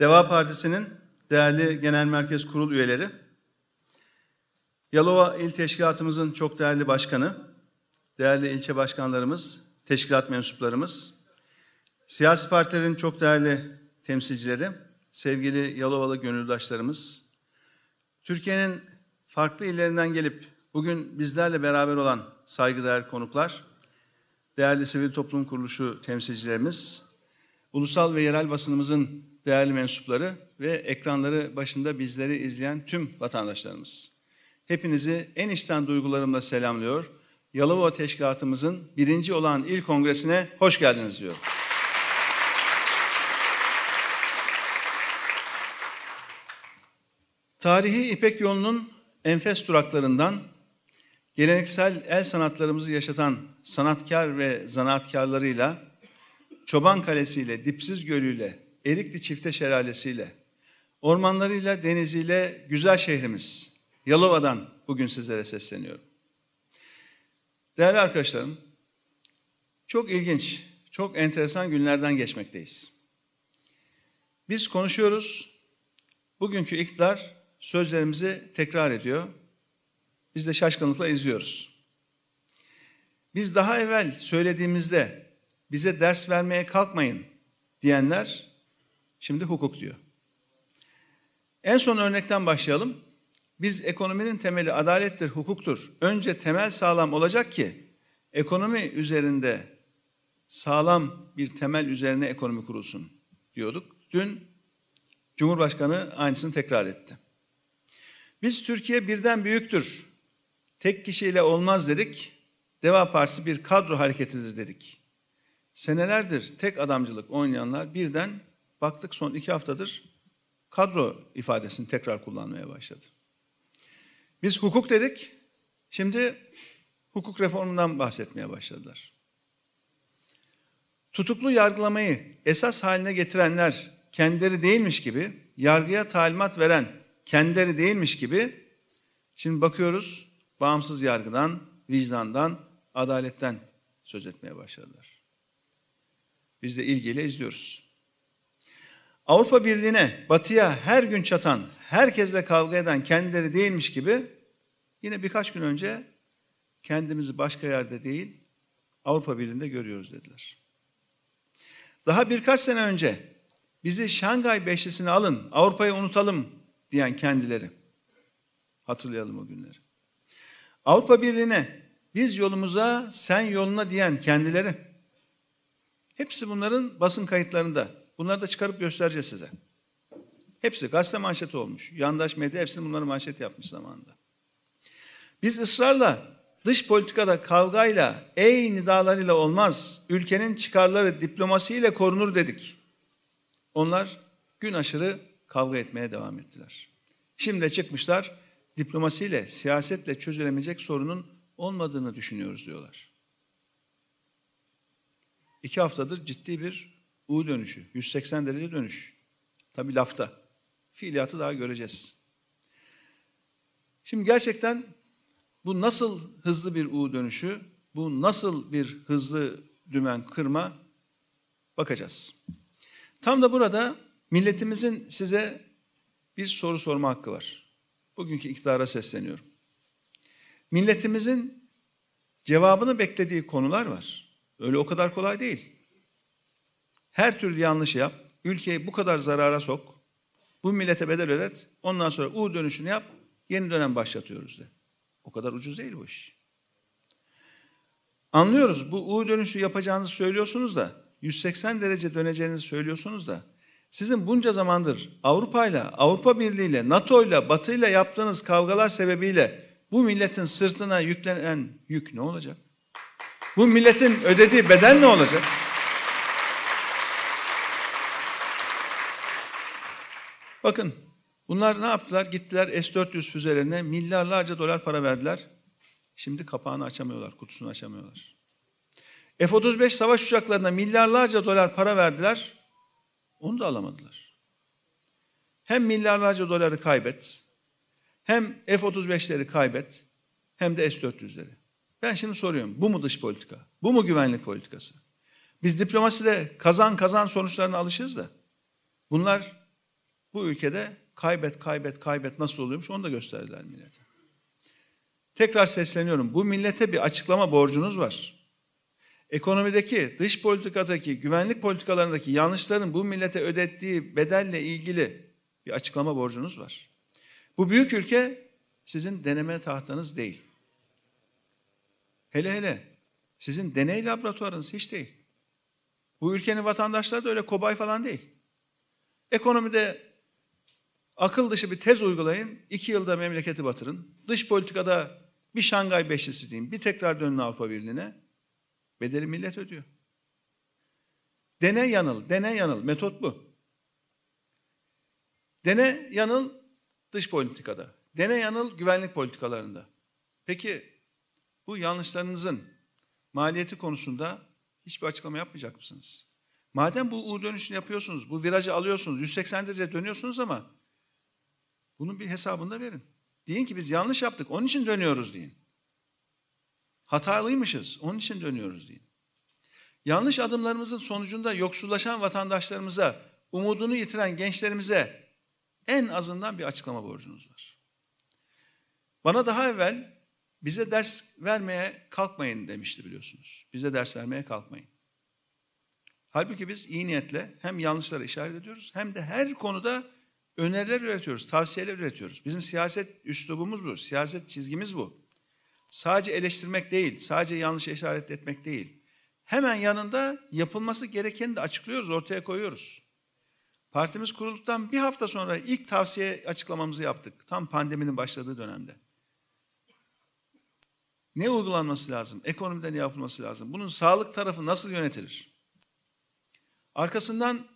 Deva Partisi'nin değerli Genel Merkez Kurul üyeleri, Yalova İl Teşkilatımızın çok değerli başkanı, değerli ilçe başkanlarımız, teşkilat mensuplarımız, siyasi partilerin çok değerli temsilcileri, sevgili Yalovalı gönüldaşlarımız, Türkiye'nin farklı illerinden gelip bugün bizlerle beraber olan saygıdeğer konuklar, değerli sivil toplum kuruluşu temsilcilerimiz, ulusal ve yerel basınımızın değerli mensupları ve ekranları başında bizleri izleyen tüm vatandaşlarımız. Hepinizi en içten duygularımla selamlıyor. Yalova Teşkilatımızın birinci olan il kongresine hoş geldiniz diyorum. Tarihi İpek yolunun enfes duraklarından geleneksel el sanatlarımızı yaşatan sanatkar ve zanaatkarlarıyla, Çoban Kalesi'yle, Dipsiz Gölü'yle, Erikli Çifte Şelalesi'yle, ormanlarıyla, deniziyle güzel şehrimiz Yalova'dan bugün sizlere sesleniyorum. Değerli arkadaşlarım, çok ilginç, çok enteresan günlerden geçmekteyiz. Biz konuşuyoruz, bugünkü iktidar sözlerimizi tekrar ediyor. Biz de şaşkınlıkla izliyoruz. Biz daha evvel söylediğimizde bize ders vermeye kalkmayın diyenler şimdi hukuk diyor. En son örnekten başlayalım. Biz ekonominin temeli adalettir, hukuktur. Önce temel sağlam olacak ki ekonomi üzerinde sağlam bir temel üzerine ekonomi kurulsun diyorduk. Dün Cumhurbaşkanı aynısını tekrar etti. Biz Türkiye birden büyüktür. Tek kişiyle olmaz dedik. Deva Partisi bir kadro hareketidir dedik. Senelerdir tek adamcılık oynayanlar birden baktık son iki haftadır kadro ifadesini tekrar kullanmaya başladı. Biz hukuk dedik, şimdi hukuk reformundan bahsetmeye başladılar. Tutuklu yargılamayı esas haline getirenler kendileri değilmiş gibi, yargıya talimat veren kendileri değilmiş gibi, şimdi bakıyoruz bağımsız yargıdan, vicdandan, adaletten söz etmeye başladılar. Biz de ilgiyle izliyoruz. Avrupa Birliği'ne, batıya her gün çatan, herkesle kavga eden kendileri değilmiş gibi yine birkaç gün önce kendimizi başka yerde değil Avrupa Birliği'nde görüyoruz dediler. Daha birkaç sene önce bizi Şangay Beşlisi'ne alın, Avrupa'yı unutalım diyen kendileri. Hatırlayalım o günleri. Avrupa Birliği'ne biz yolumuza, sen yoluna diyen kendileri. Hepsi bunların basın kayıtlarında. Bunları da çıkarıp göstereceğiz size. Hepsi gazete manşeti olmuş. Yandaş medya hepsini bunları manşet yapmış zamanında. Biz ısrarla dış politikada kavgayla, ey nidalarıyla olmaz, ülkenin çıkarları diplomasiyle korunur dedik. Onlar gün aşırı kavga etmeye devam ettiler. Şimdi de çıkmışlar, diplomasiyle, siyasetle çözülemeyecek sorunun olmadığını düşünüyoruz diyorlar. İki haftadır ciddi bir U dönüşü, 180 derece dönüş. Tabi lafta. Fiiliyatı daha göreceğiz. Şimdi gerçekten bu nasıl hızlı bir U dönüşü, bu nasıl bir hızlı dümen kırma bakacağız. Tam da burada milletimizin size bir soru sorma hakkı var. Bugünkü iktidara sesleniyorum. Milletimizin cevabını beklediği konular var. Öyle o kadar kolay değil. Her türlü yanlış yap, ülkeyi bu kadar zarara sok, bu millete bedel ödet, ondan sonra U dönüşünü yap, yeni dönem başlatıyoruz de. O kadar ucuz değil bu iş. Anlıyoruz bu U dönüşü yapacağınızı söylüyorsunuz da, 180 derece döneceğinizi söylüyorsunuz da, sizin bunca zamandır Avrupa ile, Avrupa Birliği ile, NATO ile, Batı ile yaptığınız kavgalar sebebiyle bu milletin sırtına yüklenen yük ne olacak? Bu milletin ödediği bedel ne olacak? Bakın bunlar ne yaptılar? Gittiler S-400 füzelerine milyarlarca dolar para verdiler. Şimdi kapağını açamıyorlar, kutusunu açamıyorlar. F-35 savaş uçaklarına milyarlarca dolar para verdiler. Onu da alamadılar. Hem milyarlarca doları kaybet, hem F-35'leri kaybet, hem de S-400'leri. Ben şimdi soruyorum, bu mu dış politika? Bu mu güvenlik politikası? Biz diplomaside kazan kazan sonuçlarına alışırız da. Bunlar bu ülkede kaybet, kaybet, kaybet nasıl oluyormuş onu da gösterdiler millete. Tekrar sesleniyorum. Bu millete bir açıklama borcunuz var. Ekonomideki, dış politikadaki, güvenlik politikalarındaki yanlışların bu millete ödettiği bedelle ilgili bir açıklama borcunuz var. Bu büyük ülke sizin deneme tahtanız değil. Hele hele sizin deney laboratuvarınız hiç değil. Bu ülkenin vatandaşları da öyle kobay falan değil. Ekonomide akıl dışı bir tez uygulayın, iki yılda memleketi batırın. Dış politikada bir Şangay Beşlisi diyeyim, bir tekrar dönün Avrupa Birliği'ne. Bedeli millet ödüyor. Dene yanıl, dene yanıl. Metot bu. Dene yanıl dış politikada. Dene yanıl güvenlik politikalarında. Peki bu yanlışlarınızın maliyeti konusunda hiçbir açıklama yapmayacak mısınız? Madem bu U dönüşünü yapıyorsunuz, bu virajı alıyorsunuz, 180 derece dönüyorsunuz ama bunun bir hesabını da verin. Deyin ki biz yanlış yaptık, onun için dönüyoruz deyin. Hatalıymışız, onun için dönüyoruz deyin. Yanlış adımlarımızın sonucunda yoksullaşan vatandaşlarımıza, umudunu yitiren gençlerimize en azından bir açıklama borcunuz var. Bana daha evvel bize ders vermeye kalkmayın demişti biliyorsunuz. Bize ders vermeye kalkmayın. Halbuki biz iyi niyetle hem yanlışları işaret ediyoruz hem de her konuda öneriler üretiyoruz, tavsiyeler üretiyoruz. Bizim siyaset üslubumuz bu, siyaset çizgimiz bu. Sadece eleştirmek değil, sadece yanlış işaret etmek değil. Hemen yanında yapılması gerekeni de açıklıyoruz, ortaya koyuyoruz. Partimiz kurulduktan bir hafta sonra ilk tavsiye açıklamamızı yaptık. Tam pandeminin başladığı dönemde. Ne uygulanması lazım? Ekonomide ne yapılması lazım? Bunun sağlık tarafı nasıl yönetilir? Arkasından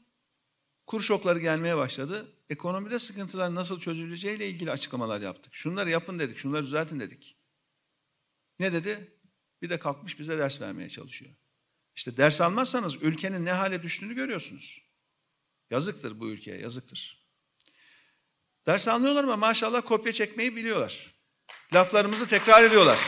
kur şokları gelmeye başladı. Ekonomide sıkıntılar nasıl çözüleceğiyle ilgili açıklamalar yaptık. Şunları yapın dedik, şunları düzeltin dedik. Ne dedi? Bir de kalkmış bize ders vermeye çalışıyor. İşte ders almazsanız ülkenin ne hale düştüğünü görüyorsunuz. Yazıktır bu ülkeye, yazıktır. Ders almıyorlar ama maşallah kopya çekmeyi biliyorlar. Laflarımızı tekrar ediyorlar.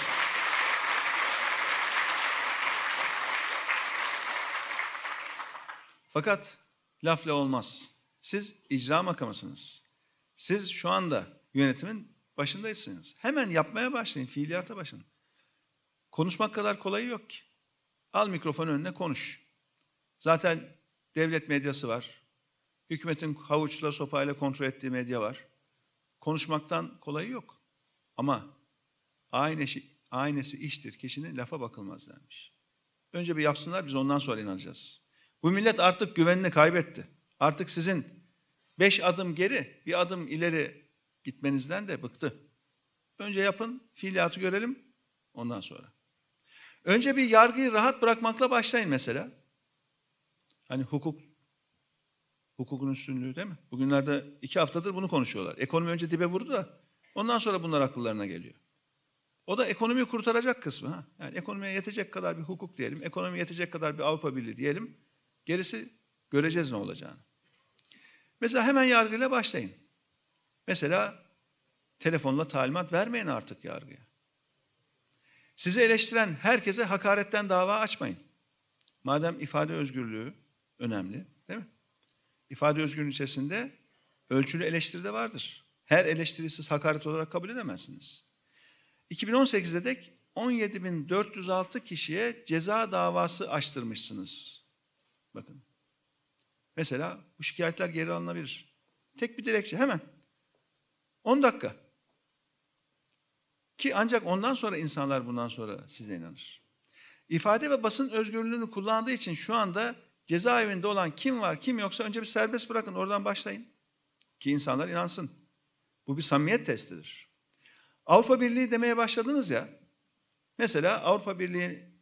Fakat lafla olmaz. Siz icra makamısınız. Siz şu anda yönetimin başındaysınız. Hemen yapmaya başlayın, fiiliyata başlayın. Konuşmak kadar kolayı yok ki. Al mikrofonu önüne konuş. Zaten devlet medyası var. Hükümetin havuçla sopayla kontrol ettiği medya var. Konuşmaktan kolayı yok. Ama aynesi, aynesi iştir. Kişinin lafa bakılmaz denmiş. Önce bir yapsınlar biz ondan sonra inanacağız. Bu millet artık güvenini kaybetti. Artık sizin beş adım geri, bir adım ileri gitmenizden de bıktı. Önce yapın, fiiliyatı görelim, ondan sonra. Önce bir yargıyı rahat bırakmakla başlayın mesela. Hani hukuk, hukukun üstünlüğü değil mi? Bugünlerde iki haftadır bunu konuşuyorlar. Ekonomi önce dibe vurdu da ondan sonra bunlar akıllarına geliyor. O da ekonomiyi kurtaracak kısmı. Ha? Yani ekonomiye yetecek kadar bir hukuk diyelim, ekonomiye yetecek kadar bir Avrupa Birliği diyelim. Gerisi göreceğiz ne olacağını. Mesela hemen yargıyla başlayın. Mesela telefonla talimat vermeyin artık yargıya. Sizi eleştiren herkese hakaretten dava açmayın. Madem ifade özgürlüğü önemli, değil mi? İfade özgürlüğü içerisinde ölçülü eleştiri de vardır. Her eleştiri siz hakaret olarak kabul edemezsiniz. 2018'de dek 17.406 kişiye ceza davası açtırmışsınız. Bakın. Mesela bu şikayetler geri alınabilir. Tek bir dilekçe hemen. 10 dakika. Ki ancak ondan sonra insanlar bundan sonra size inanır. İfade ve basın özgürlüğünü kullandığı için şu anda cezaevinde olan kim var kim yoksa önce bir serbest bırakın oradan başlayın. Ki insanlar inansın. Bu bir samimiyet testidir. Avrupa Birliği demeye başladınız ya. Mesela Avrupa Birliği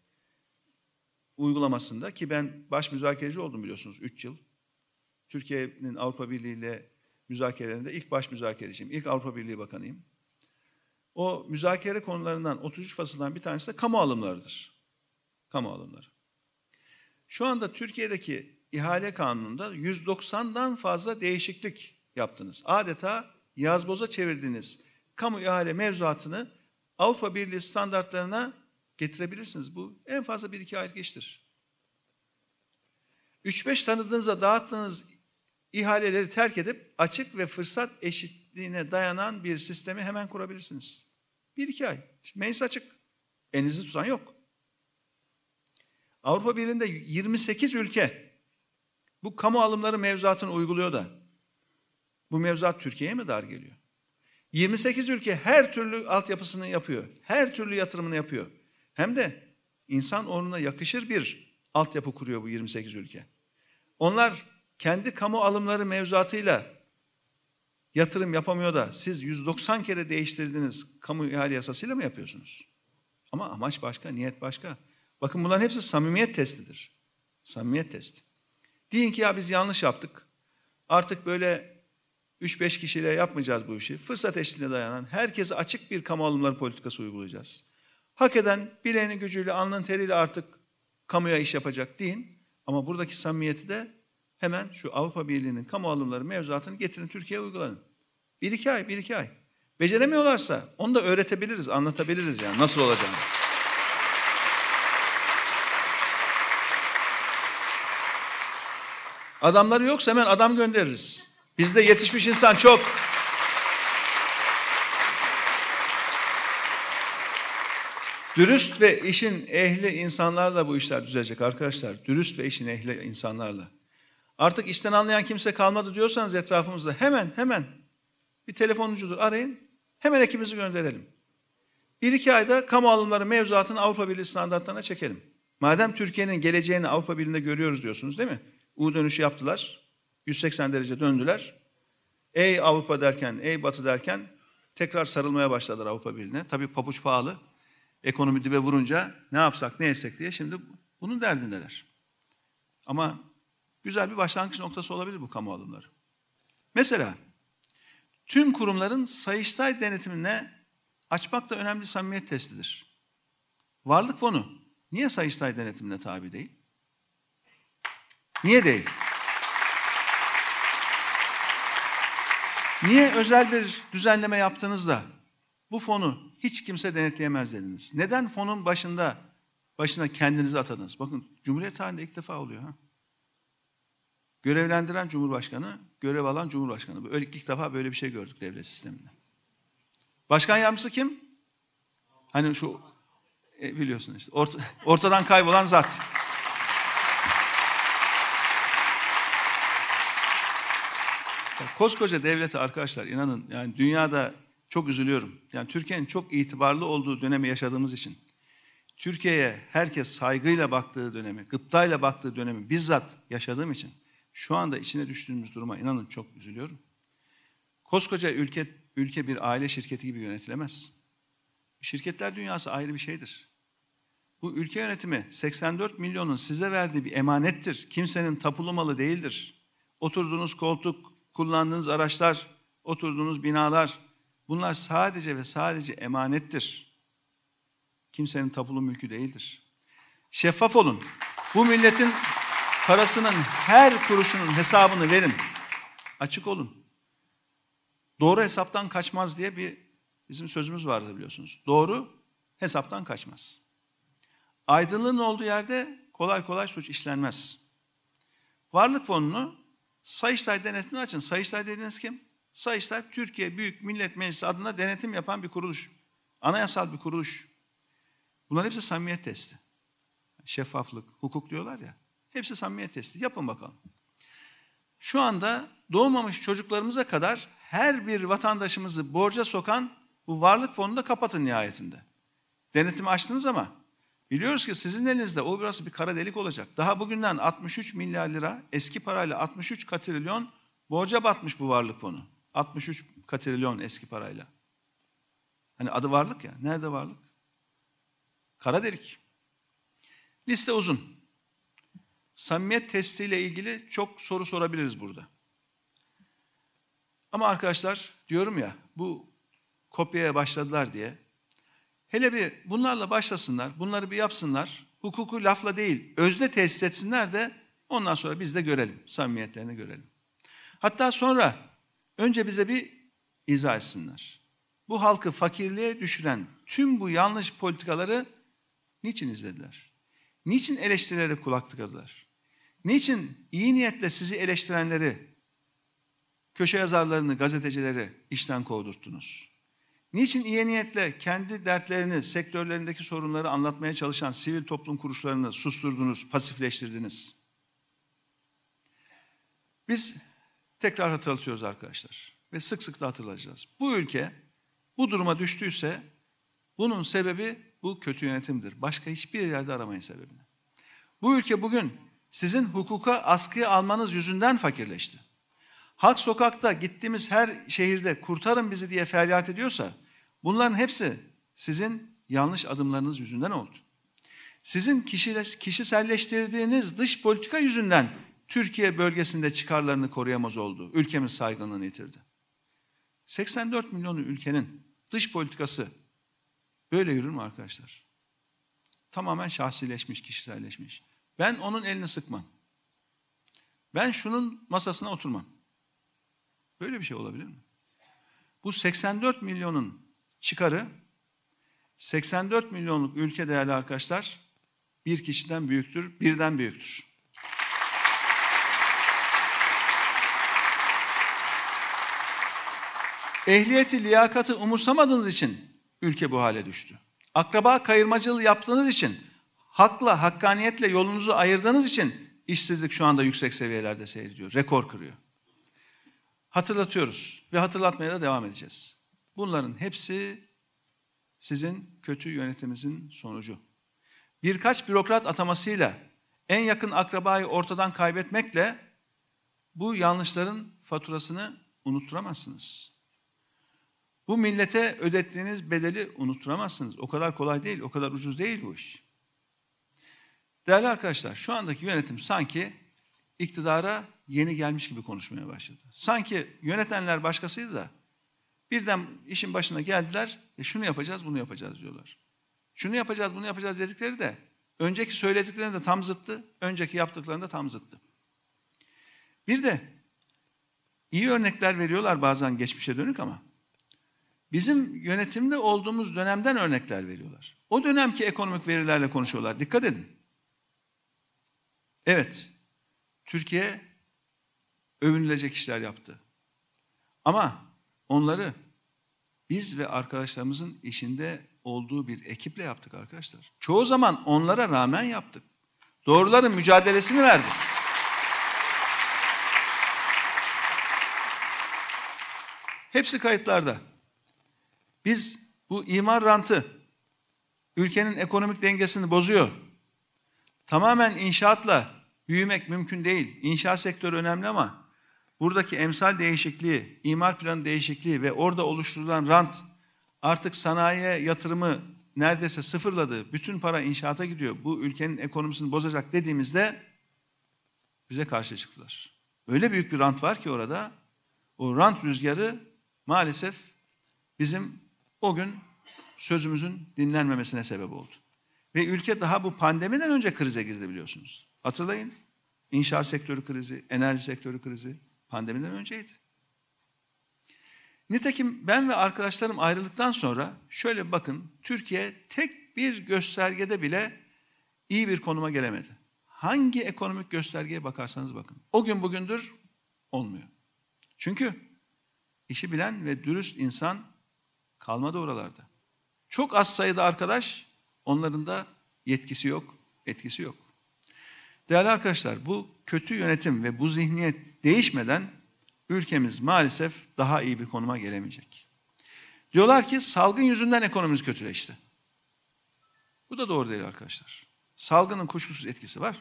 uygulamasında ki ben baş müzakereci oldum biliyorsunuz 3 yıl. Türkiye'nin Avrupa Birliği ile müzakerelerinde ilk baş müzakereciyim. İlk Avrupa Birliği Bakanıyım. O müzakere konularından 33 fasıldan bir tanesi de kamu alımlarıdır. Kamu alımları. Şu anda Türkiye'deki ihale kanununda 190'dan fazla değişiklik yaptınız. Adeta yazboza çevirdiğiniz kamu ihale mevzuatını Avrupa Birliği standartlarına getirebilirsiniz. Bu en fazla bir iki aylık iştir. 3-5 tanıdığınızda dağıttığınız ihaleleri terk edip açık ve fırsat eşitliğine dayanan bir sistemi hemen kurabilirsiniz. Bir iki ay. İşte meclis açık. Elinizi tutan yok. Avrupa Birliği'nde 28 ülke bu kamu alımları mevzuatını uyguluyor da bu mevzuat Türkiye'ye mi dar geliyor? 28 ülke her türlü altyapısını yapıyor. Her türlü yatırımını yapıyor. Hem de insan onuna yakışır bir altyapı kuruyor bu 28 ülke. Onlar kendi kamu alımları mevzuatıyla yatırım yapamıyor da siz 190 kere değiştirdiğiniz kamu ihale yasasıyla mı yapıyorsunuz? Ama amaç başka, niyet başka. Bakın bunların hepsi samimiyet testidir. Samimiyet testi. Deyin ki ya biz yanlış yaptık. Artık böyle 3-5 kişiyle yapmayacağız bu işi. Fırsat eşliğine dayanan, herkese açık bir kamu alımları politikası uygulayacağız. Hak eden bileğinin gücüyle, alnının teriyle artık kamuya iş yapacak deyin. Ama buradaki samimiyeti de hemen şu Avrupa Birliği'nin kamu alımları mevzuatını getirin Türkiye'ye uygulanın. Bir iki ay, bir iki ay. Beceremiyorlarsa onu da öğretebiliriz, anlatabiliriz yani nasıl olacağını. Adamları yoksa hemen adam göndeririz. Bizde yetişmiş insan çok. Dürüst ve işin ehli insanlarla bu işler düzelecek arkadaşlar. Dürüst ve işin ehli insanlarla. Artık işten anlayan kimse kalmadı diyorsanız etrafımızda hemen hemen bir telefoncudur arayın. Hemen ekibimizi gönderelim. Bir iki ayda kamu alımları mevzuatını Avrupa Birliği standartlarına çekelim. Madem Türkiye'nin geleceğini Avrupa Birliği'nde görüyoruz diyorsunuz değil mi? U dönüşü yaptılar. 180 derece döndüler. Ey Avrupa derken, ey Batı derken tekrar sarılmaya başladılar Avrupa Birliği'ne. Tabii pabuç pahalı. Ekonomi dibe vurunca ne yapsak, ne etsek diye şimdi bunun derdindeler. Ama güzel bir başlangıç noktası olabilir bu kamu alımları. Mesela tüm kurumların Sayıştay denetimine açmak da önemli samimiyet testidir. Varlık fonu niye Sayıştay denetimine tabi değil? Niye değil? Niye özel bir düzenleme yaptığınızda bu fonu hiç kimse denetleyemez dediniz? Neden fonun başında başına kendinizi atadınız? Bakın Cumhuriyet tarihinde ilk defa oluyor. Ha? Görevlendiren Cumhurbaşkanı, görev alan Cumhurbaşkanı. Öyle ilk defa böyle bir şey gördük devlet sisteminde. Başkan yardımcısı kim? Hani şu e, biliyorsun işte orta, ortadan kaybolan zat. Koskoca devleti arkadaşlar inanın yani dünyada çok üzülüyorum. Yani Türkiye'nin çok itibarlı olduğu dönemi yaşadığımız için Türkiye'ye herkes saygıyla baktığı dönemi, gıptayla baktığı dönemi bizzat yaşadığım için şu anda içine düştüğümüz duruma inanın çok üzülüyorum. Koskoca ülke ülke bir aile şirketi gibi yönetilemez. Şirketler dünyası ayrı bir şeydir. Bu ülke yönetimi 84 milyonun size verdiği bir emanettir. Kimsenin tapulu malı değildir. Oturduğunuz koltuk, kullandığınız araçlar, oturduğunuz binalar bunlar sadece ve sadece emanettir. Kimsenin tapulu mülkü değildir. Şeffaf olun. Bu milletin parasının her kuruşunun hesabını verin. Açık olun. Doğru hesaptan kaçmaz diye bir bizim sözümüz vardı biliyorsunuz. Doğru hesaptan kaçmaz. Aydınlığın olduğu yerde kolay kolay suç işlenmez. Varlık fonunu Sayıştay denetimini açın. Sayıştay dediğiniz kim? Sayıştay Türkiye Büyük Millet Meclisi adına denetim yapan bir kuruluş. Anayasal bir kuruluş. Bunlar hepsi samimiyet testi. Şeffaflık, hukuk diyorlar ya. Hepsi samimiyet testi. Yapın bakalım. Şu anda doğmamış çocuklarımıza kadar her bir vatandaşımızı borca sokan bu varlık fonunu da kapatın nihayetinde. Denetimi açtınız ama biliyoruz ki sizin elinizde o burası bir kara delik olacak. Daha bugünden 63 milyar lira eski parayla 63 katrilyon borca batmış bu varlık fonu. 63 katrilyon eski parayla. Hani adı varlık ya. Nerede varlık? Kara delik. Liste uzun. Samimiyet testiyle ilgili çok soru sorabiliriz burada. Ama arkadaşlar diyorum ya bu kopyaya başladılar diye. Hele bir bunlarla başlasınlar, bunları bir yapsınlar. Hukuku lafla değil, özde tesis etsinler de ondan sonra biz de görelim, samimiyetlerini görelim. Hatta sonra önce bize bir izah etsinler. Bu halkı fakirliğe düşüren tüm bu yanlış politikaları niçin izlediler? Niçin eleştirilere kulak tıkadılar? Niçin iyi niyetle sizi eleştirenleri köşe yazarlarını, gazetecileri işten kovdurttunuz? Niçin iyi niyetle kendi dertlerini, sektörlerindeki sorunları anlatmaya çalışan sivil toplum kuruluşlarını susturdunuz, pasifleştirdiniz? Biz tekrar hatırlatıyoruz arkadaşlar ve sık sık da hatırlayacağız. Bu ülke bu duruma düştüyse bunun sebebi bu kötü yönetimdir. Başka hiçbir yerde aramayın sebebini. Bu ülke bugün sizin hukuka askıya almanız yüzünden fakirleşti. Halk sokakta gittiğimiz her şehirde kurtarın bizi diye feryat ediyorsa bunların hepsi sizin yanlış adımlarınız yüzünden oldu. Sizin kişiselleştirdiğiniz dış politika yüzünden Türkiye bölgesinde çıkarlarını koruyamaz oldu. Ülkemiz saygınlığını yitirdi. 84 milyonu ülkenin dış politikası böyle yürür mü arkadaşlar? Tamamen şahsileşmiş, kişiselleşmiş. Ben onun elini sıkmam. Ben şunun masasına oturmam. Böyle bir şey olabilir mi? Bu 84 milyonun çıkarı 84 milyonluk ülke değerli arkadaşlar bir kişiden büyüktür, birden büyüktür. Ehliyeti, liyakatı umursamadığınız için ülke bu hale düştü. Akraba kayırmacılığı yaptığınız için, hakla, hakkaniyetle yolunuzu ayırdığınız için işsizlik şu anda yüksek seviyelerde seyrediyor, rekor kırıyor. Hatırlatıyoruz ve hatırlatmaya da devam edeceğiz. Bunların hepsi sizin kötü yönetiminizin sonucu. Birkaç bürokrat atamasıyla, en yakın akrabayı ortadan kaybetmekle bu yanlışların faturasını unutturamazsınız. Bu millete ödettiğiniz bedeli unutturamazsınız. O kadar kolay değil, o kadar ucuz değil bu iş. Değerli arkadaşlar, şu andaki yönetim sanki iktidara yeni gelmiş gibi konuşmaya başladı. Sanki yönetenler başkasıydı da birden işin başına geldiler ve şunu yapacağız, bunu yapacağız diyorlar. Şunu yapacağız, bunu yapacağız dedikleri de önceki söylediklerinde de tam zıttı, önceki yaptıklarında tam zıttı. Bir de iyi örnekler veriyorlar bazen geçmişe dönük ama bizim yönetimde olduğumuz dönemden örnekler veriyorlar. O dönemki ekonomik verilerle konuşuyorlar. Dikkat edin. Evet, Türkiye övünülecek işler yaptı. Ama onları biz ve arkadaşlarımızın işinde olduğu bir ekiple yaptık arkadaşlar. Çoğu zaman onlara rağmen yaptık. Doğruların mücadelesini verdik. Hepsi kayıtlarda. Biz bu imar rantı ülkenin ekonomik dengesini bozuyor. Tamamen inşaatla büyümek mümkün değil. İnşaat sektörü önemli ama buradaki emsal değişikliği, imar planı değişikliği ve orada oluşturulan rant artık sanayiye yatırımı neredeyse sıfırladı. Bütün para inşaata gidiyor. Bu ülkenin ekonomisini bozacak dediğimizde bize karşı çıktılar. Öyle büyük bir rant var ki orada. O rant rüzgarı maalesef bizim o gün sözümüzün dinlenmemesine sebep oldu. Ve ülke daha bu pandemiden önce krize girdi biliyorsunuz. Hatırlayın. İnşaat sektörü krizi, enerji sektörü krizi pandemiden önceydi. Nitekim ben ve arkadaşlarım ayrıldıktan sonra şöyle bakın Türkiye tek bir göstergede bile iyi bir konuma gelemedi. Hangi ekonomik göstergeye bakarsanız bakın. O gün bugündür olmuyor. Çünkü işi bilen ve dürüst insan kalmadı oralarda. Çok az sayıda arkadaş onların da yetkisi yok, etkisi yok. Değerli arkadaşlar bu kötü yönetim ve bu zihniyet değişmeden ülkemiz maalesef daha iyi bir konuma gelemeyecek. Diyorlar ki salgın yüzünden ekonomimiz kötüleşti. Bu da doğru değil arkadaşlar. Salgının kuşkusuz etkisi var.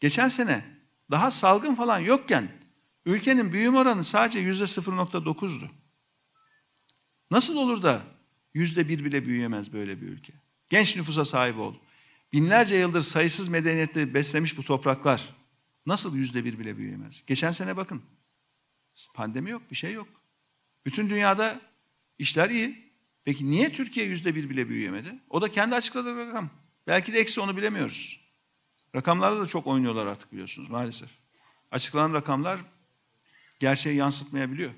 Geçen sene daha salgın falan yokken ülkenin büyüme oranı sadece yüzde 0.9'du. Nasıl olur da yüzde bir bile büyüyemez böyle bir ülke? Genç nüfusa sahip oldu. Binlerce yıldır sayısız medeniyetleri beslemiş bu topraklar nasıl yüzde bir bile büyüyemez? Geçen sene bakın. Pandemi yok, bir şey yok. Bütün dünyada işler iyi. Peki niye Türkiye yüzde bir bile büyüyemedi? O da kendi açıkladığı rakam. Belki de eksi onu bilemiyoruz. Rakamlarla da çok oynuyorlar artık biliyorsunuz maalesef. Açıklanan rakamlar gerçeği yansıtmayabiliyor.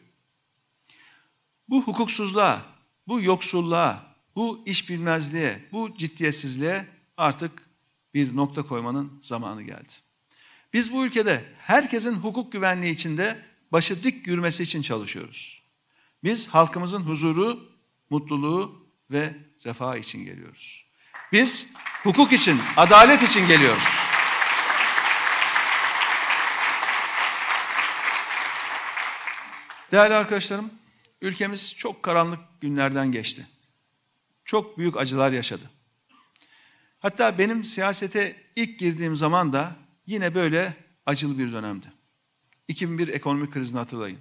Bu hukuksuzluğa, bu yoksulluğa, bu iş bilmezliğe, bu ciddiyetsizliğe artık bir nokta koymanın zamanı geldi. Biz bu ülkede herkesin hukuk güvenliği içinde başı dik yürümesi için çalışıyoruz. Biz halkımızın huzuru, mutluluğu ve refah için geliyoruz. Biz hukuk için, adalet için geliyoruz. Değerli arkadaşlarım, ülkemiz çok karanlık günlerden geçti. Çok büyük acılar yaşadı. Hatta benim siyasete ilk girdiğim zaman da yine böyle acılı bir dönemdi. 2001 ekonomik krizini hatırlayın.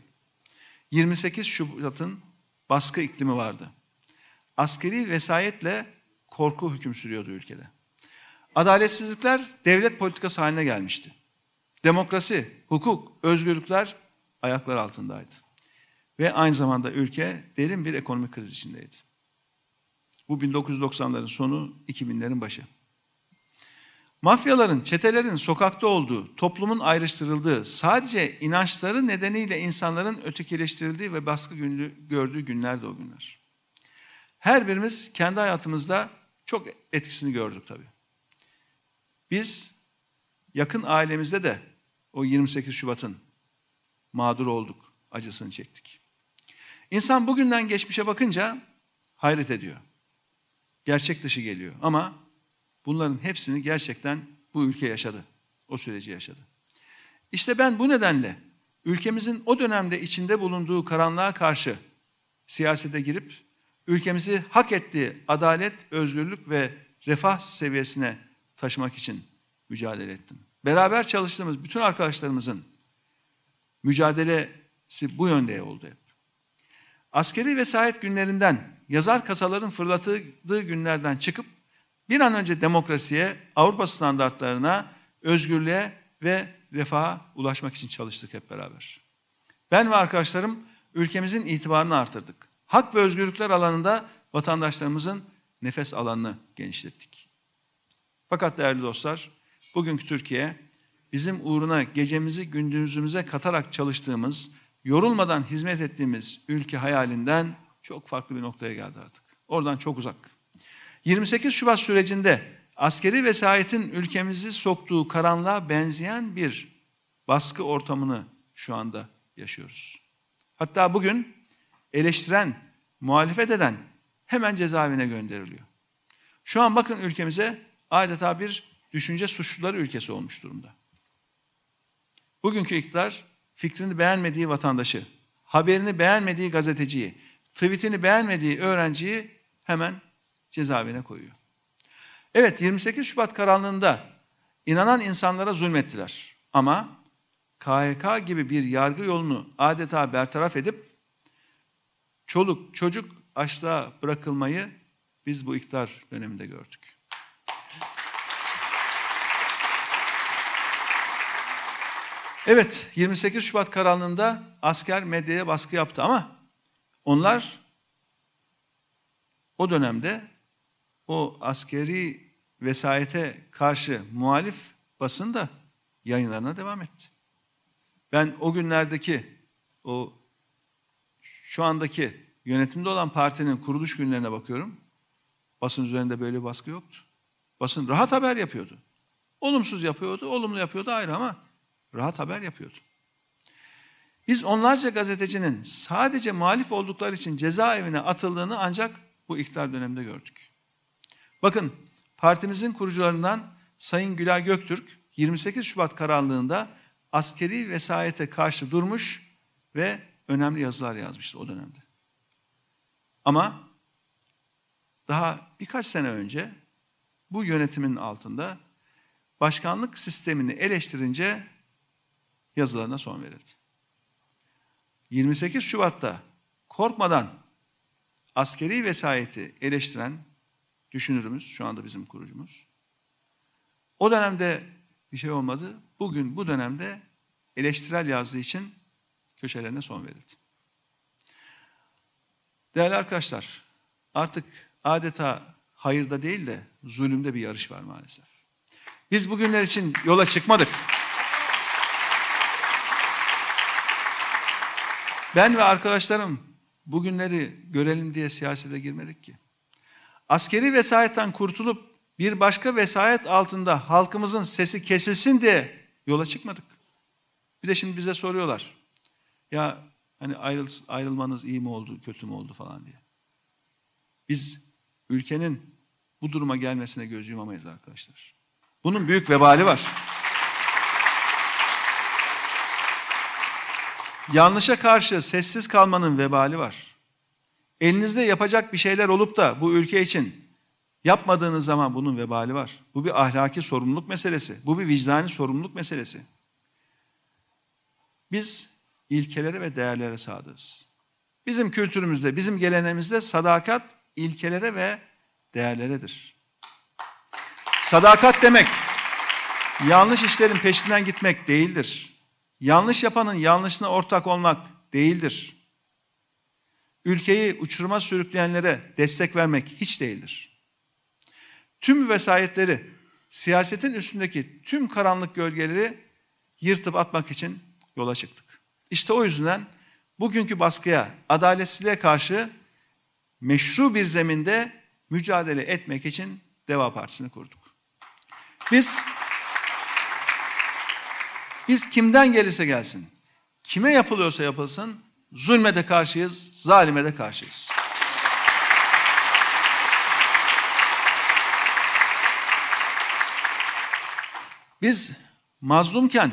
28 Şubat'ın baskı iklimi vardı. Askeri vesayetle korku hüküm sürüyordu ülkede. Adaletsizlikler devlet politikası haline gelmişti. Demokrasi, hukuk, özgürlükler ayaklar altındaydı. Ve aynı zamanda ülke derin bir ekonomik kriz içindeydi. Bu 1990'ların sonu, 2000'lerin başı. Mafyaların, çetelerin sokakta olduğu, toplumun ayrıştırıldığı, sadece inançları nedeniyle insanların ötekileştirildiği ve baskı günlü, gördüğü günlerdi o günler. Her birimiz kendi hayatımızda çok etkisini gördük tabii. Biz yakın ailemizde de o 28 Şubat'ın mağdur olduk, acısını çektik. İnsan bugünden geçmişe bakınca hayret ediyor. Gerçek dışı geliyor ama bunların hepsini gerçekten bu ülke yaşadı. O süreci yaşadı. İşte ben bu nedenle ülkemizin o dönemde içinde bulunduğu karanlığa karşı siyasete girip ülkemizi hak ettiği adalet, özgürlük ve refah seviyesine taşımak için mücadele ettim. Beraber çalıştığımız bütün arkadaşlarımızın mücadelesi bu yönde oldu hep. Askeri vesayet günlerinden, yazar kasaların fırlatıldığı günlerden çıkıp bir an önce demokrasiye, Avrupa standartlarına, özgürlüğe ve refaha ulaşmak için çalıştık hep beraber. Ben ve arkadaşlarım ülkemizin itibarını artırdık. Hak ve özgürlükler alanında vatandaşlarımızın nefes alanını genişlettik. Fakat değerli dostlar, bugünkü Türkiye bizim uğruna gecemizi gündüzümüze katarak çalıştığımız, yorulmadan hizmet ettiğimiz ülke hayalinden çok farklı bir noktaya geldi artık. Oradan çok uzak. 28 Şubat sürecinde askeri vesayetin ülkemizi soktuğu karanlığa benzeyen bir baskı ortamını şu anda yaşıyoruz. Hatta bugün eleştiren, muhalefet eden hemen cezaevine gönderiliyor. Şu an bakın ülkemize adeta bir düşünce suçluları ülkesi olmuş durumda. Bugünkü iktidar fikrini beğenmediği vatandaşı, haberini beğenmediği gazeteciyi, tweetini beğenmediği öğrenciyi hemen cezaevine koyuyor. Evet 28 Şubat karanlığında inanan insanlara zulmettiler. Ama KHK gibi bir yargı yolunu adeta bertaraf edip çoluk çocuk açlığa bırakılmayı biz bu iktidar döneminde gördük. Evet 28 Şubat karanlığında asker medyaya baskı yaptı ama onlar o dönemde o askeri vesayete karşı muhalif basın da yayınlarına devam etti. Ben o günlerdeki o şu andaki yönetimde olan partinin kuruluş günlerine bakıyorum. Basın üzerinde böyle baskı yoktu. Basın rahat haber yapıyordu. Olumsuz yapıyordu, olumlu yapıyordu ayrı ama rahat haber yapıyordu. Biz onlarca gazetecinin sadece muhalif oldukları için cezaevine atıldığını ancak bu iktidar döneminde gördük. Bakın partimizin kurucularından Sayın Gülay Göktürk 28 Şubat kararlığında askeri vesayete karşı durmuş ve önemli yazılar yazmıştı o dönemde. Ama daha birkaç sene önce bu yönetimin altında başkanlık sistemini eleştirince yazılarına son verildi. 28 Şubat'ta korkmadan askeri vesayeti eleştiren düşünürümüz, şu anda bizim kurucumuz. O dönemde bir şey olmadı. Bugün bu dönemde eleştirel yazdığı için köşelerine son verildi. Değerli arkadaşlar, artık adeta hayırda değil de zulümde bir yarış var maalesef. Biz bugünler için yola çıkmadık. Ben ve arkadaşlarım bugünleri görelim diye siyasete girmedik ki. Askeri vesayetten kurtulup bir başka vesayet altında halkımızın sesi kesilsin diye yola çıkmadık. Bir de şimdi bize soruyorlar. ya hani ayrıl, ayrılmanız iyi mi oldu, kötü mü oldu falan diye. Biz ülkenin bu duruma gelmesine göz yumamayız arkadaşlar. Bunun büyük vebali var. Yanlışa karşı sessiz kalmanın vebali var. Elinizde yapacak bir şeyler olup da bu ülke için yapmadığınız zaman bunun vebali var. Bu bir ahlaki sorumluluk meselesi. Bu bir vicdani sorumluluk meselesi. Biz ilkelere ve değerlere sadığız. Bizim kültürümüzde, bizim geleneğimizde sadakat ilkelere ve değerleredir. Sadakat demek yanlış işlerin peşinden gitmek değildir. Yanlış yapanın yanlışına ortak olmak değildir. Ülkeyi uçuruma sürükleyenlere destek vermek hiç değildir. Tüm vesayetleri, siyasetin üstündeki tüm karanlık gölgeleri yırtıp atmak için yola çıktık. İşte o yüzden bugünkü baskıya, adaletsizliğe karşı meşru bir zeminde mücadele etmek için Deva Partisi'ni kurduk. Biz biz kimden gelirse gelsin, kime yapılıyorsa yapılsın, zulme de karşıyız, zalime de karşıyız. Biz mazlumken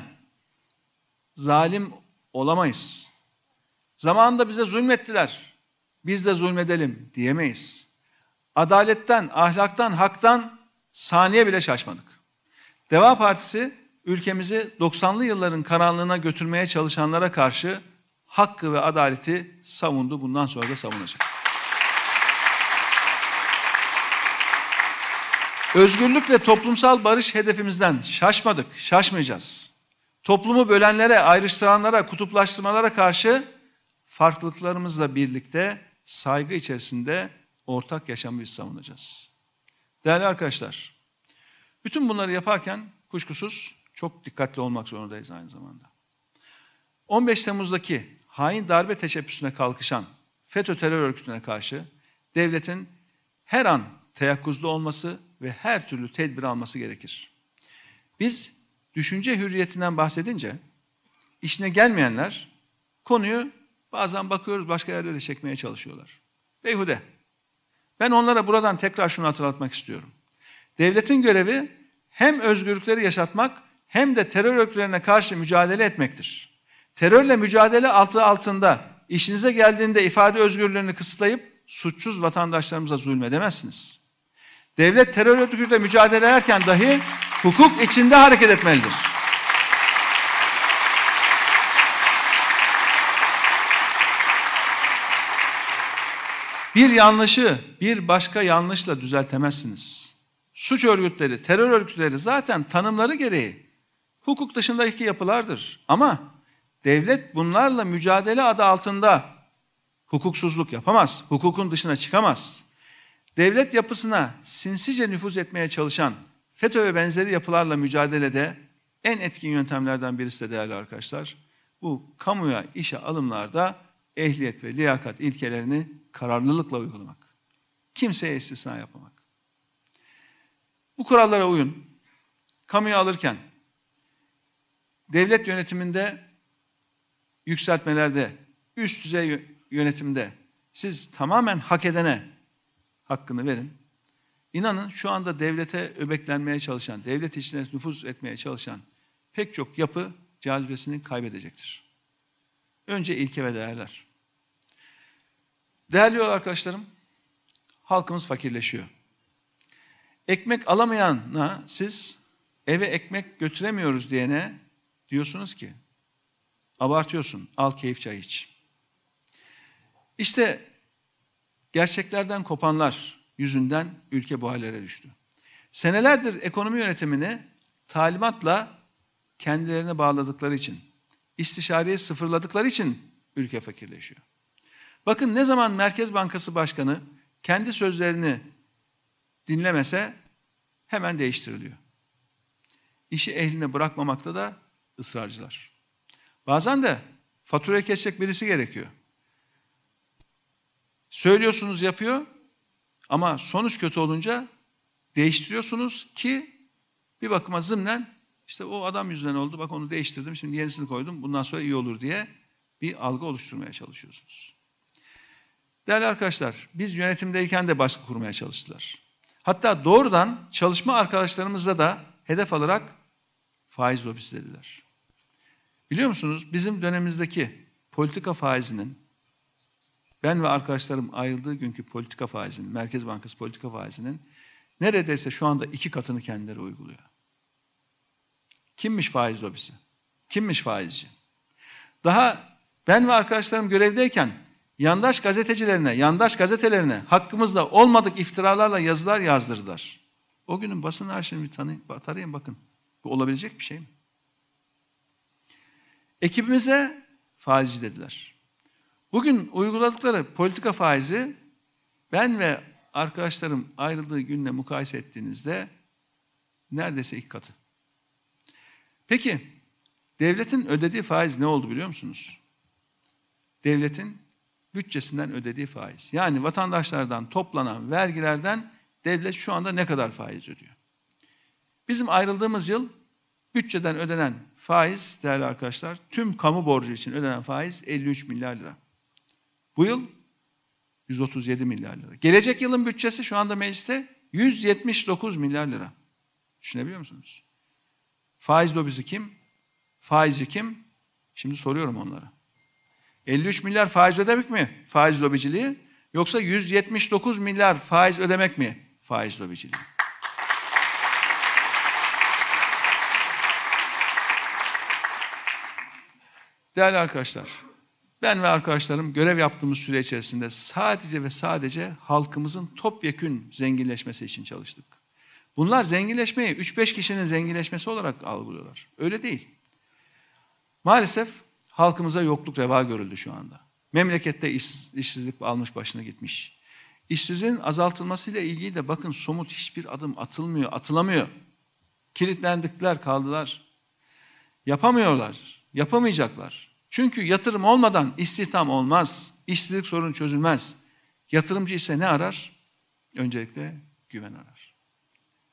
zalim olamayız. Zamanında bize zulmettiler. Biz de zulmedelim diyemeyiz. Adaletten, ahlaktan, haktan saniye bile şaşmadık. Deva Partisi ülkemizi 90'lı yılların karanlığına götürmeye çalışanlara karşı hakkı ve adaleti savundu. Bundan sonra da savunacak. Özgürlük ve toplumsal barış hedefimizden şaşmadık, şaşmayacağız. Toplumu bölenlere, ayrıştıranlara, kutuplaştırmalara karşı farklılıklarımızla birlikte saygı içerisinde ortak yaşamı biz savunacağız. Değerli arkadaşlar, bütün bunları yaparken kuşkusuz çok dikkatli olmak zorundayız aynı zamanda. 15 Temmuz'daki hain darbe teşebbüsüne kalkışan FETÖ terör örgütüne karşı devletin her an teyakkuzda olması ve her türlü tedbir alması gerekir. Biz düşünce hürriyetinden bahsedince işine gelmeyenler konuyu bazen bakıyoruz başka yerlere çekmeye çalışıyorlar. Beyhude. Ben onlara buradan tekrar şunu hatırlatmak istiyorum. Devletin görevi hem özgürlükleri yaşatmak hem de terör örgütlerine karşı mücadele etmektir. Terörle mücadele altı altında işinize geldiğinde ifade özgürlüğünü kısıtlayıp suçsuz vatandaşlarımıza zulmedemezsiniz. Devlet terör örgütüyle mücadele ederken dahi hukuk içinde hareket etmelidir. Bir yanlışı bir başka yanlışla düzeltemezsiniz. Suç örgütleri, terör örgütleri zaten tanımları gereği hukuk dışındaki yapılardır. Ama devlet bunlarla mücadele adı altında hukuksuzluk yapamaz, hukukun dışına çıkamaz. Devlet yapısına sinsice nüfuz etmeye çalışan FETÖ ve benzeri yapılarla mücadelede en etkin yöntemlerden birisi de değerli arkadaşlar, bu kamuya işe alımlarda ehliyet ve liyakat ilkelerini kararlılıkla uygulamak. Kimseye istisna yapmamak. Bu kurallara uyun. Kamuya alırken devlet yönetiminde yükseltmelerde, üst düzey yönetimde siz tamamen hak edene hakkını verin. İnanın şu anda devlete öbeklenmeye çalışan, devlet içine nüfuz etmeye çalışan pek çok yapı cazibesini kaybedecektir. Önce ilke ve değerler. Değerli arkadaşlarım, halkımız fakirleşiyor. Ekmek alamayana siz eve ekmek götüremiyoruz diyene diyorsunuz ki abartıyorsun al keyif çay iç. İşte gerçeklerden kopanlar yüzünden ülke bu hallere düştü. Senelerdir ekonomi yönetimini talimatla kendilerine bağladıkları için, istişareyi sıfırladıkları için ülke fakirleşiyor. Bakın ne zaman Merkez Bankası Başkanı kendi sözlerini dinlemese hemen değiştiriliyor. İşi ehline bırakmamakta da ısrarcılar. Bazen de faturayı kesecek birisi gerekiyor. Söylüyorsunuz yapıyor ama sonuç kötü olunca değiştiriyorsunuz ki bir bakıma zımnen işte o adam yüzünden oldu bak onu değiştirdim şimdi yenisini koydum bundan sonra iyi olur diye bir algı oluşturmaya çalışıyorsunuz. Değerli arkadaşlar, biz yönetimdeyken de baskı kurmaya çalıştılar. Hatta doğrudan çalışma arkadaşlarımızla da hedef alarak faiz lobisi dediler. Biliyor musunuz bizim dönemimizdeki politika faizinin ben ve arkadaşlarım ayrıldığı günkü politika faizinin, Merkez Bankası politika faizinin neredeyse şu anda iki katını kendileri uyguluyor. Kimmiş faiz lobisi? Kimmiş faizci? Daha ben ve arkadaşlarım görevdeyken yandaş gazetecilerine, yandaş gazetelerine hakkımızda olmadık iftiralarla yazılar yazdırdılar. O günün basın arşivini tarayın bakın. Bu olabilecek bir şey mi? Ekibimize faizci dediler. Bugün uyguladıkları politika faizi ben ve arkadaşlarım ayrıldığı günle mukayese ettiğinizde neredeyse ilk katı. Peki devletin ödediği faiz ne oldu biliyor musunuz? Devletin bütçesinden ödediği faiz. Yani vatandaşlardan toplanan vergilerden devlet şu anda ne kadar faiz ödüyor? Bizim ayrıldığımız yıl bütçeden ödenen faiz değerli arkadaşlar tüm kamu borcu için ödenen faiz 53 milyar lira. Bu yıl 137 milyar lira. Gelecek yılın bütçesi şu anda mecliste 179 milyar lira. Düşünebiliyor musunuz? Faiz lobisi kim? Faizci kim? Şimdi soruyorum onlara. 53 milyar faiz ödemek mi faiz lobiciliği? Yoksa 179 milyar faiz ödemek mi faiz lobiciliği? Değerli arkadaşlar, ben ve arkadaşlarım görev yaptığımız süre içerisinde sadece ve sadece halkımızın topyekün zenginleşmesi için çalıştık. Bunlar zenginleşmeyi 3-5 kişinin zenginleşmesi olarak algılıyorlar. Öyle değil. Maalesef halkımıza yokluk reva görüldü şu anda. Memlekette iş, işsizlik almış başına gitmiş. İşsizliğin azaltılmasıyla ilgili de bakın somut hiçbir adım atılmıyor, atılamıyor. Kilitlendikler, kaldılar. Yapamıyorlar, yapamayacaklar. Çünkü yatırım olmadan istihdam olmaz. İşsizlik sorunu çözülmez. Yatırımcı ise ne arar? Öncelikle güven arar.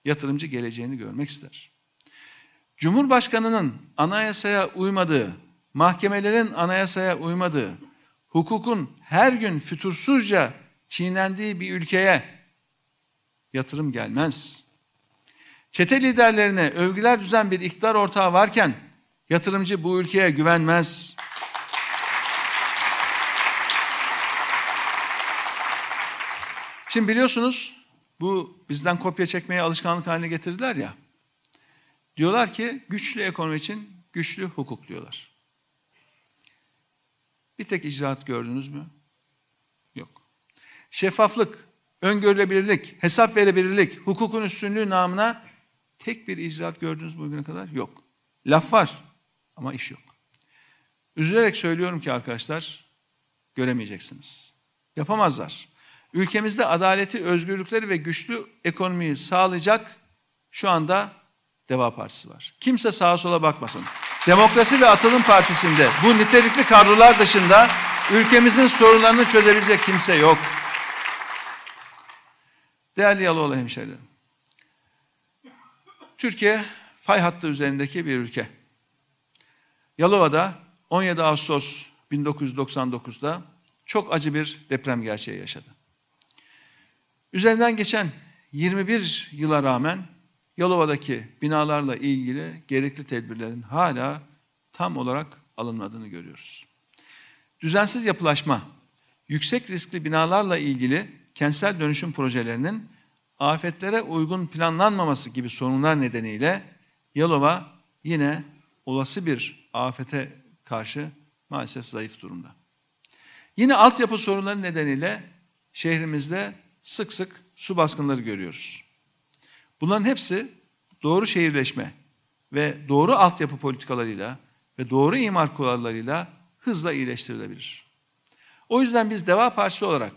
Yatırımcı geleceğini görmek ister. Cumhurbaşkanının anayasaya uymadığı, mahkemelerin anayasaya uymadığı, hukukun her gün fütursuzca çiğnendiği bir ülkeye yatırım gelmez. Çete liderlerine övgüler düzen bir iktidar ortağı varken yatırımcı bu ülkeye güvenmez. Şimdi biliyorsunuz bu bizden kopya çekmeye alışkanlık haline getirdiler ya. Diyorlar ki güçlü ekonomi için güçlü hukuk diyorlar. Bir tek icraat gördünüz mü? Yok. Şeffaflık, öngörülebilirlik, hesap verebilirlik, hukukun üstünlüğü namına tek bir icraat gördünüz bugüne kadar? Yok. Laf var ama iş yok. Üzülerek söylüyorum ki arkadaşlar, göremeyeceksiniz. Yapamazlar. Ülkemizde adaleti, özgürlükleri ve güçlü ekonomiyi sağlayacak şu anda Deva Partisi var. Kimse sağa sola bakmasın. Demokrasi ve Atılım Partisi'nde bu nitelikli kadrolar dışında ülkemizin sorunlarını çözebilecek kimse yok. Değerli Yalova hemşehrilerim. Türkiye fay hattı üzerindeki bir ülke. Yalova'da 17 Ağustos 1999'da çok acı bir deprem gerçeği yaşadı. Üzerinden geçen 21 yıla rağmen Yalova'daki binalarla ilgili gerekli tedbirlerin hala tam olarak alınmadığını görüyoruz. Düzensiz yapılaşma, yüksek riskli binalarla ilgili kentsel dönüşüm projelerinin afetlere uygun planlanmaması gibi sorunlar nedeniyle Yalova yine olası bir afete karşı maalesef zayıf durumda. Yine altyapı sorunları nedeniyle şehrimizde sık sık su baskınları görüyoruz. Bunların hepsi doğru şehirleşme ve doğru altyapı politikalarıyla ve doğru imar kurallarıyla hızla iyileştirilebilir. O yüzden biz Deva Partisi olarak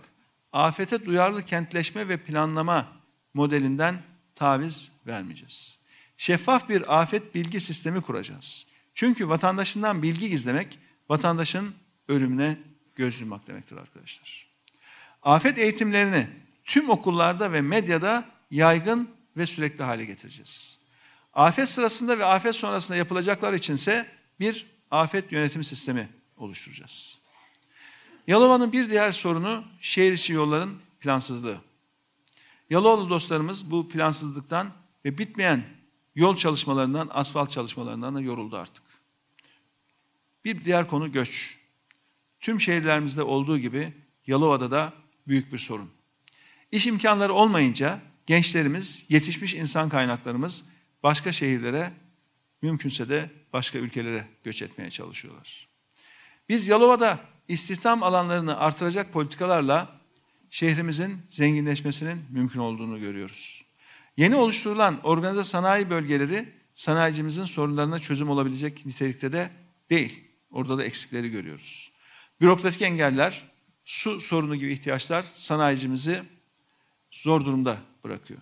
afete duyarlı kentleşme ve planlama modelinden taviz vermeyeceğiz. Şeffaf bir afet bilgi sistemi kuracağız. Çünkü vatandaşından bilgi gizlemek, vatandaşın ölümüne göz yummak demektir arkadaşlar. Afet eğitimlerini tüm okullarda ve medyada yaygın ve sürekli hale getireceğiz. Afet sırasında ve afet sonrasında yapılacaklar içinse bir afet yönetim sistemi oluşturacağız. Yalova'nın bir diğer sorunu şehir içi yolların plansızlığı. Yalovalı dostlarımız bu plansızlıktan ve bitmeyen yol çalışmalarından, asfalt çalışmalarından da yoruldu artık. Bir diğer konu göç. Tüm şehirlerimizde olduğu gibi Yalova'da da büyük bir sorun. İş imkanları olmayınca gençlerimiz, yetişmiş insan kaynaklarımız başka şehirlere, mümkünse de başka ülkelere göç etmeye çalışıyorlar. Biz Yalova'da istihdam alanlarını artıracak politikalarla şehrimizin zenginleşmesinin mümkün olduğunu görüyoruz. Yeni oluşturulan organize sanayi bölgeleri sanayicimizin sorunlarına çözüm olabilecek nitelikte de değil. Orada da eksikleri görüyoruz. Bürokratik engeller, su sorunu gibi ihtiyaçlar sanayicimizi zor durumda bırakıyor.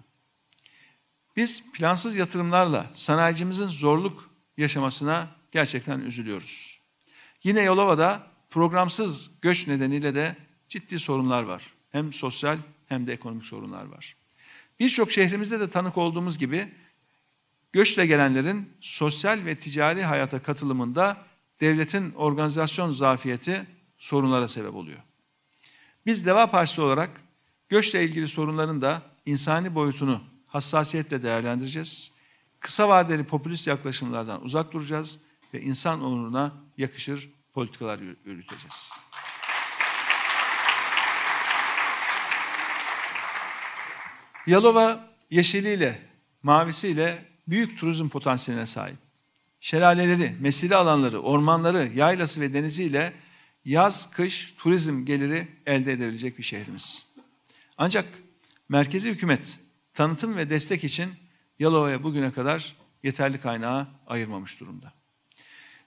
Biz plansız yatırımlarla sanayicimizin zorluk yaşamasına gerçekten üzülüyoruz. Yine Yolova'da programsız göç nedeniyle de ciddi sorunlar var. Hem sosyal hem de ekonomik sorunlar var. Birçok şehrimizde de tanık olduğumuz gibi göçle gelenlerin sosyal ve ticari hayata katılımında devletin organizasyon zafiyeti sorunlara sebep oluyor. Biz Deva Partisi olarak göçle ilgili sorunların da insani boyutunu hassasiyetle değerlendireceğiz. Kısa vadeli popülist yaklaşımlardan uzak duracağız ve insan onuruna yakışır politikalar yürüteceğiz. Yalova yeşiliyle, mavisiyle büyük turizm potansiyeline sahip. Şelaleleri, mesire alanları, ormanları, yaylası ve deniziyle yaz, kış turizm geliri elde edebilecek bir şehrimiz. Ancak merkezi hükümet tanıtım ve destek için Yalova'ya bugüne kadar yeterli kaynağı ayırmamış durumda.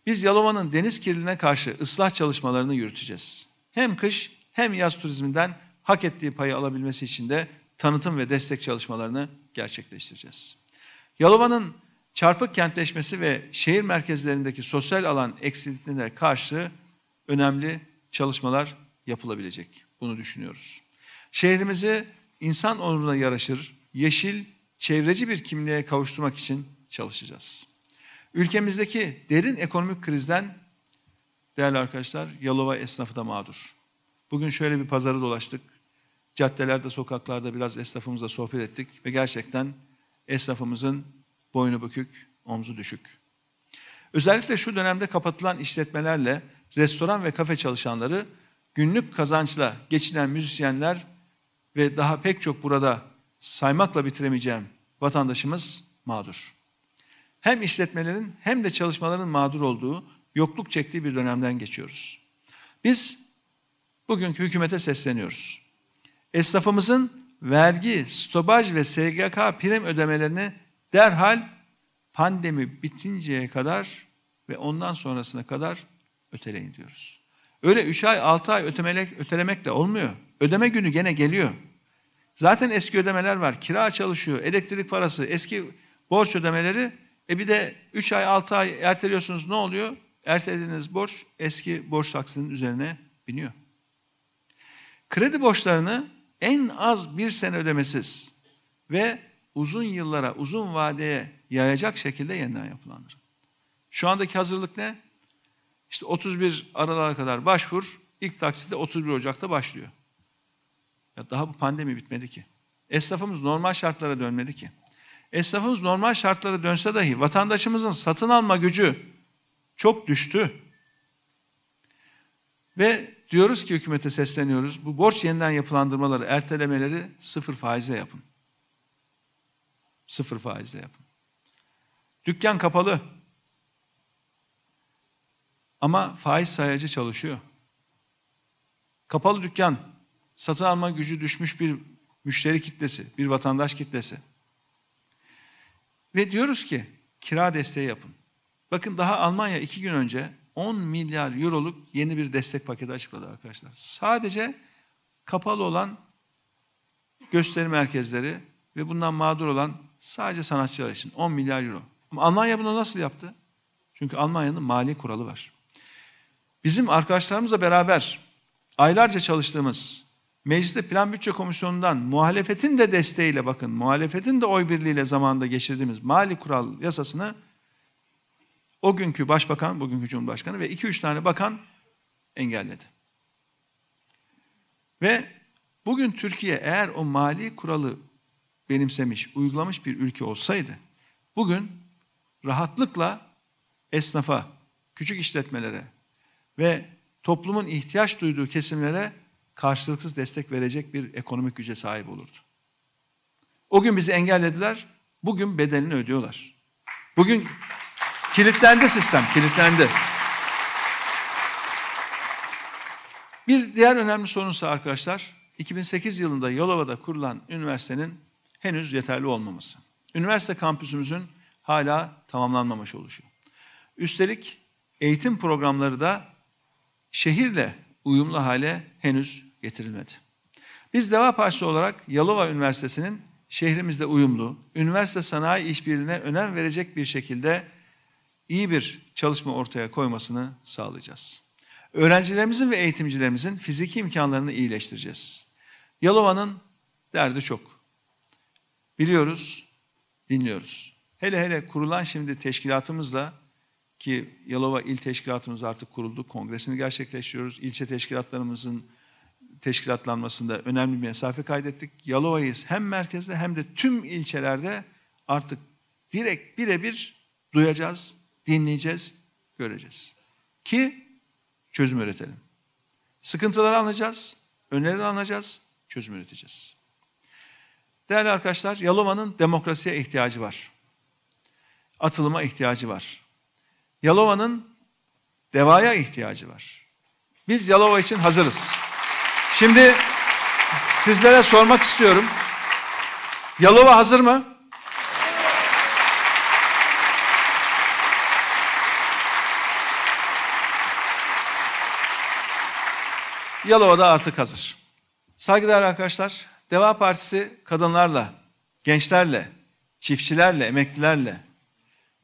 Biz Yalova'nın deniz kirliliğine karşı ıslah çalışmalarını yürüteceğiz. Hem kış hem yaz turizminden hak ettiği payı alabilmesi için de tanıtım ve destek çalışmalarını gerçekleştireceğiz. Yalova'nın çarpık kentleşmesi ve şehir merkezlerindeki sosyal alan eksikliğine karşı önemli çalışmalar yapılabilecek. Bunu düşünüyoruz. Şehrimizi insan onuruna yaraşır, yeşil, çevreci bir kimliğe kavuşturmak için çalışacağız. Ülkemizdeki derin ekonomik krizden değerli arkadaşlar Yalova esnafı da mağdur. Bugün şöyle bir pazarı dolaştık. Caddelerde, sokaklarda biraz esnafımızla sohbet ettik ve gerçekten esnafımızın boynu bükük, omzu düşük. Özellikle şu dönemde kapatılan işletmelerle restoran ve kafe çalışanları, günlük kazançla geçinen müzisyenler ve daha pek çok burada saymakla bitiremeyeceğim vatandaşımız mağdur. Hem işletmelerin hem de çalışmaların mağdur olduğu, yokluk çektiği bir dönemden geçiyoruz. Biz bugünkü hükümete sesleniyoruz. Esnafımızın vergi, stopaj ve SGK prim ödemelerini derhal pandemi bitinceye kadar ve ondan sonrasına kadar öteleyin diyoruz. Öyle 3 ay 6 ay ötemelek, ötelemekle olmuyor. Ödeme günü gene geliyor. Zaten eski ödemeler var. Kira çalışıyor, elektrik parası, eski borç ödemeleri. E bir de 3 ay 6 ay erteliyorsunuz ne oluyor? Ertelediğiniz borç eski borç taksinin üzerine biniyor. Kredi borçlarını en az bir sene ödemesiz ve uzun yıllara, uzun vadeye yayacak şekilde yeniden yapılandırın. Şu andaki hazırlık ne? İşte 31 Aralık'a kadar başvur, ilk taksite 31 Ocak'ta başlıyor. Ya daha bu pandemi bitmedi ki. Esnafımız normal şartlara dönmedi ki. Esnafımız normal şartlara dönse dahi vatandaşımızın satın alma gücü çok düştü. Ve diyoruz ki hükümete sesleniyoruz. Bu borç yeniden yapılandırmaları, ertelemeleri sıfır faizle yapın. Sıfır faizle yapın. Dükkan kapalı. Ama faiz sayacı çalışıyor. Kapalı dükkan, satın alma gücü düşmüş bir müşteri kitlesi, bir vatandaş kitlesi. Ve diyoruz ki kira desteği yapın. Bakın daha Almanya iki gün önce 10 milyar euroluk yeni bir destek paketi açıkladı arkadaşlar. Sadece kapalı olan gösteri merkezleri ve bundan mağdur olan sadece sanatçılar için 10 milyar euro. Ama Almanya bunu nasıl yaptı? Çünkü Almanya'nın mali kuralı var. Bizim arkadaşlarımızla beraber aylarca çalıştığımız Mecliste Plan Bütçe Komisyonu'ndan muhalefetin de desteğiyle bakın, muhalefetin de oy birliğiyle zamanda geçirdiğimiz mali kural yasasını o günkü başbakan, bugünkü cumhurbaşkanı ve iki üç tane bakan engelledi. Ve bugün Türkiye eğer o mali kuralı benimsemiş, uygulamış bir ülke olsaydı, bugün rahatlıkla esnafa, küçük işletmelere ve toplumun ihtiyaç duyduğu kesimlere karşılıksız destek verecek bir ekonomik güce sahip olurdu. O gün bizi engellediler, bugün bedelini ödüyorlar. Bugün kilitlendi sistem, kilitlendi. Bir diğer önemli sorunsa arkadaşlar, 2008 yılında Yalova'da kurulan üniversitenin henüz yeterli olmaması. Üniversite kampüsümüzün hala tamamlanmamış oluşu. Üstelik eğitim programları da şehirle uyumlu hale henüz getirilmedi. Biz Deva Partisi olarak Yalova Üniversitesi'nin şehrimizde uyumlu, üniversite sanayi işbirliğine önem verecek bir şekilde iyi bir çalışma ortaya koymasını sağlayacağız. Öğrencilerimizin ve eğitimcilerimizin fiziki imkanlarını iyileştireceğiz. Yalova'nın derdi çok. Biliyoruz, dinliyoruz. Hele hele kurulan şimdi teşkilatımızla ki Yalova İl Teşkilatımız artık kuruldu, kongresini gerçekleştiriyoruz. İlçe teşkilatlarımızın teşkilatlanmasında önemli bir mesafe kaydettik. Yalova'yı hem merkezde hem de tüm ilçelerde artık direkt birebir duyacağız, dinleyeceğiz, göreceğiz. Ki çözüm üretelim. Sıkıntıları anlayacağız, önerileri anlayacağız, çözüm üreteceğiz. Değerli arkadaşlar, Yalova'nın demokrasiye ihtiyacı var. Atılıma ihtiyacı var. Yalova'nın devaya ihtiyacı var. Biz Yalova için hazırız. Şimdi sizlere sormak istiyorum. Yalova hazır mı? Yalova'da artık hazır. Saygıdeğer arkadaşlar, Deva Partisi kadınlarla, gençlerle, çiftçilerle, emeklilerle,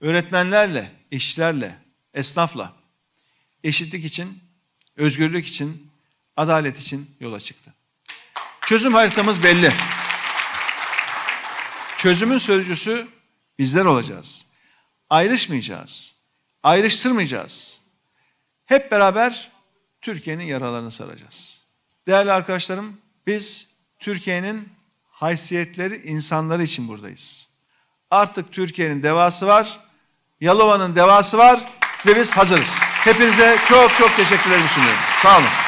öğretmenlerle, işçilerle, esnafla eşitlik için, özgürlük için, adalet için yola çıktı. Çözüm haritamız belli. Çözümün sözcüsü bizler olacağız. Ayrışmayacağız. Ayrıştırmayacağız. Hep beraber Türkiye'nin yaralarını saracağız. Değerli arkadaşlarım, biz Türkiye'nin haysiyetleri insanları için buradayız. Artık Türkiye'nin devası var, Yalova'nın devası var ve biz hazırız. Hepinize çok çok teşekkürlerimi sunuyorum. Sağ olun.